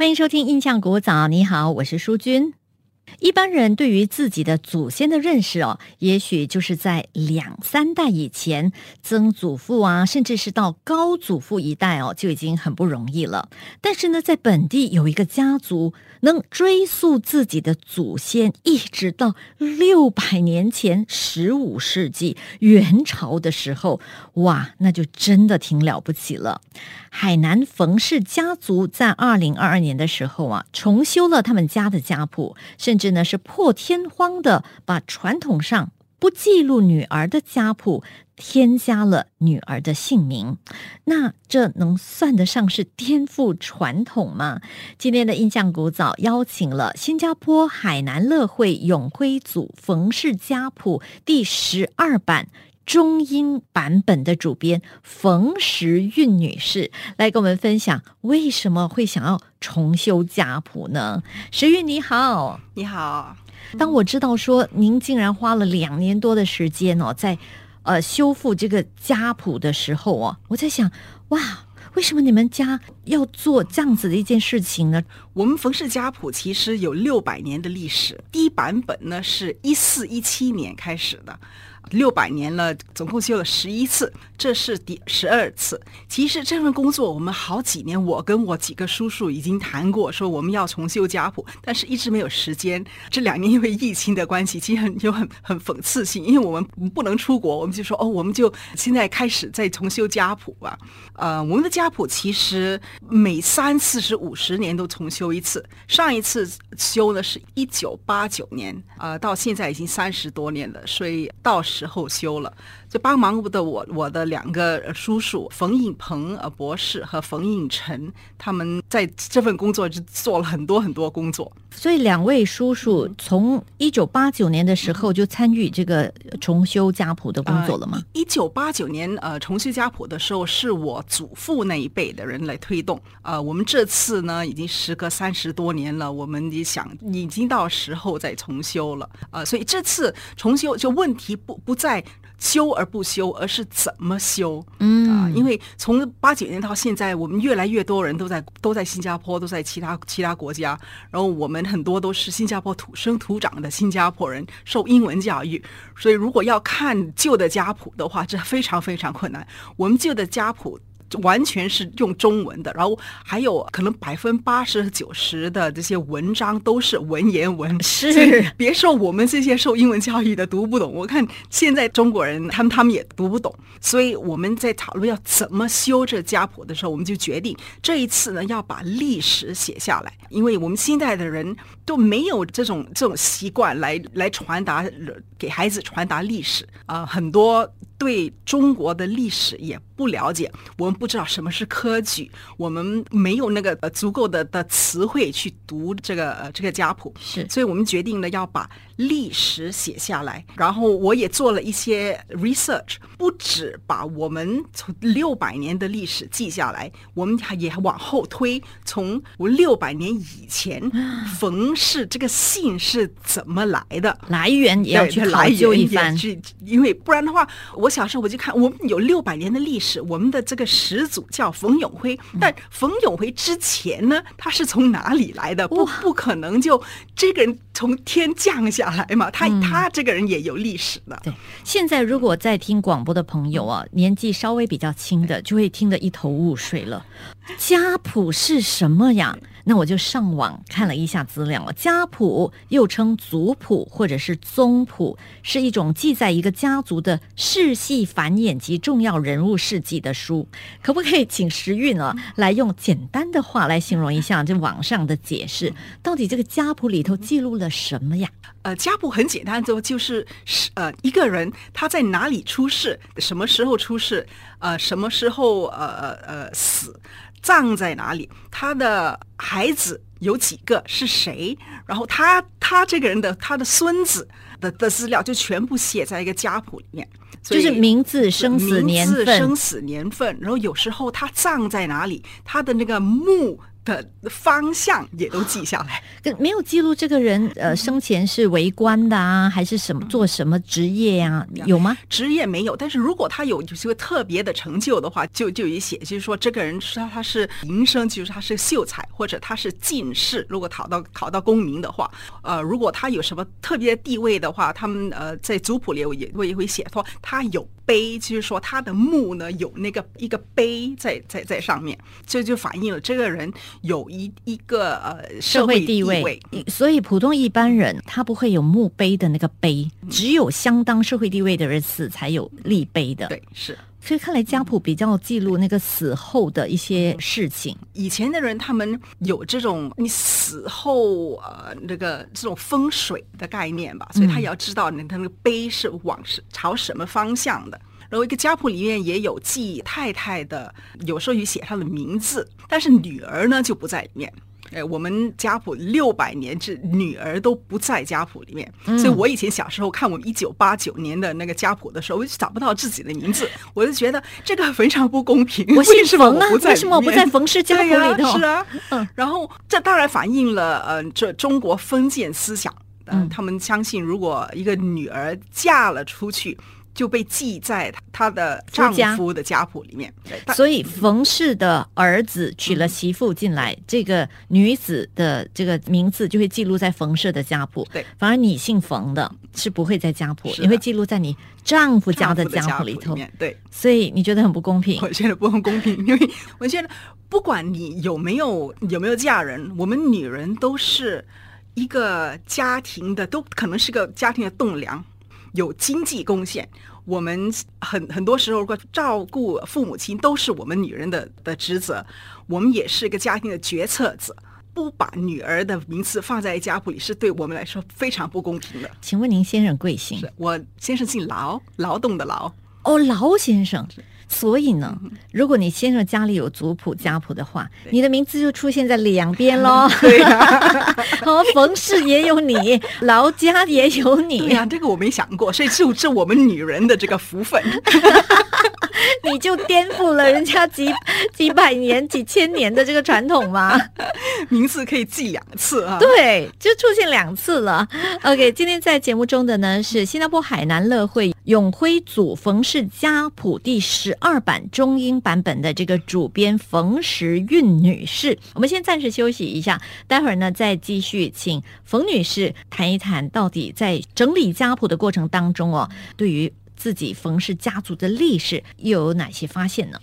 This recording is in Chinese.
欢迎收听《印象古早》，你好，我是淑君。一般人对于自己的祖先的认识哦，也许就是在两三代以前，曾祖父啊，甚至是到高祖父一代哦，就已经很不容易了。但是呢，在本地有一个家族能追溯自己的祖先，一直到六百年前，十五世纪元朝的时候，哇，那就真的挺了不起了。海南冯氏家族在二零二二年的时候啊，重修了他们家的家谱，甚至呢是破天荒的把传统上不记录女儿的家谱添加了女儿的姓名。那这能算得上是颠覆传统吗？今天的印象古早邀请了新加坡海南乐会永辉祖冯氏家谱第十二版。中英版本的主编冯时韵女士来跟我们分享为什么会想要重修家谱呢？时韵你好，你好。当我知道说您竟然花了两年多的时间哦，在呃修复这个家谱的时候哦，我在想哇，为什么你们家要做这样子的一件事情呢？我们冯氏家谱其实有六百年的历史，第一版本呢是一四一七年开始的。六百年了，总共修了十一次，这是第十二次。其实这份工作我们好几年，我跟我几个叔叔已经谈过，说我们要重修家谱，但是一直没有时间。这两年因为疫情的关系，其实很有很很讽刺性，因为我们不能出国，我们就说哦，我们就现在开始再重修家谱吧。呃，我们的家谱其实每三四十五十年都重修一次，上一次修呢是一九八九年，呃，到现在已经三十多年了，所以到。候修了，就帮忙的我我的两个叔叔冯应鹏呃博士和冯应成，他们在这份工作就做了很多很多工作。所以两位叔叔从一九八九年的时候就参与这个重修家谱的工作了吗？一九八九年呃重修家谱的时候，是我祖父那一辈的人来推动。呃，我们这次呢已经时隔三十多年了，我们也想已经到时候再重修了。呃，所以这次重修就问题不。不再修而不修，而是怎么修？嗯啊，因为从八九年到现在，我们越来越多人都在都在新加坡，都在其他其他国家，然后我们很多都是新加坡土生土长的新加坡人，受英文教育，所以如果要看旧的家谱的话，这非常非常困难。我们旧的家谱。完全是用中文的，然后还有可能百分八十九十的这些文章都是文言文，是别说我们这些受英文教育的读不懂，我看现在中国人他们他们也读不懂，所以我们在讨论要怎么修这家谱的时候，我们就决定这一次呢要把历史写下来，因为我们现在的人都没有这种这种习惯来来传达给孩子传达历史啊，很多。对中国的历史也不了解，我们不知道什么是科举，我们没有那个呃足够的的词汇去读这个呃这个家谱，是，所以我们决定呢要把历史写下来，然后我也做了一些 research，不止把我们从六百年的历史记下来，我们还也往后推，从我六百年以前冯氏这个姓是怎么来的，来源也要去考究一番，因为不然的话我。小时候我就看，我们有六百年的历史，我们的这个始祖叫冯永辉，但冯永辉之前呢，他是从哪里来的？不，不可能就这个人从天降下来嘛，他他这个人也有历史的。对，现在如果在听广播的朋友啊，年纪稍微比较轻的，就会听得一头雾水了。家谱是什么呀？那我就上网看了一下资料了。家谱又称族谱或者是宗谱，是一种记载一个家族的世系繁衍及重要人物事迹的书。可不可以请时运啊，来用简单的话来形容一下这网上的解释？到底这个家谱里头记录了什么呀？呃，家谱很简单，就就是是呃一个人他在哪里出世，什么时候出世，呃什么时候呃呃死。葬在哪里？他的孩子有几个？是谁？然后他他这个人的他的孙子的的资料就全部写在一个家谱里面，就是名字、生死年份、生死年份。然后有时候他葬在哪里，他的那个墓的方向也都记下来。跟没有记录这个人呃生前是为官的啊，还是什么做什么职业呀、有吗？职业没有，但是如果他有就是个特别的成就的话，就就有写，就是说这个人是他他是名生，就是他是秀才，或者他是进士。如果考到考到功名的话，呃，如果他有什么特别地位的话，他们呃在族谱里也会也会写说他有碑，就是说他的墓呢有那个一个碑在在在上面，这就反映了这个人有一一个呃社会地位，位所以普通一般人他不会有墓碑的那个碑，只有相当社会地位的人死才有立碑的。对是。所以看来家谱比较记录那个死后的一些事情。以前的人他们有这种你死后呃那个这种风水的概念吧，所以他也要知道你的那个碑是往是朝什么方向的。然后一个家谱里面也有记太太的，有时候也写她的名字，但是女儿呢就不在里面。哎，我们家谱六百年，这女儿都不在家谱里面，所以我以前小时候看我们一九八九年的那个家谱的时候，我就找不到自己的名字，我就觉得这个非常不公平。我姓什么冯啊为什么我不在冯氏家谱里头？是啊，嗯然后这当然反映了呃，这中国封建思想。嗯、嗯他们相信，如果一个女儿嫁了出去，就被记在她的丈夫的家谱里面。所以冯氏的儿子娶了媳妇进来，这个女子的这个名字就会记录在冯氏的家谱。对，反而你姓冯的是不会在家谱，你会记录在你丈夫家的家谱里头。对，所以你觉得很不公平我。觉得不很公平，因为我觉得不管你有没有有没有嫁人，我们女人都是一个家庭的，都可能是个家庭的栋梁，有经济贡献。我们很很多时候照顾父母亲都是我们女人的的职责，我们也是一个家庭的决策者。不把女儿的名字放在家谱里，是对我们来说非常不公平的。请问您先生贵姓？是我先生姓劳，劳动的劳。哦，劳先生。所以呢，如果你先生家里有族谱家谱的话，你的名字就出现在两边喽。对呀、好，冯氏也有你，劳家也有你，对呀、这个我没想过，所以就这我们女人的这个福分。你就颠覆了人家几几百年、几千年的这个传统吗。名字可以记两次啊。对，就出现两次了。OK，今天在节目中的呢是新加坡海南乐会永辉祖冯氏家谱第十二版中英版本的这个主编冯时韵女士。我们先暂时休息一下，待会儿呢再继续请冯女士谈一谈，到底在整理家谱的过程当中哦，对于自己冯氏家族的历史又有哪些发现呢？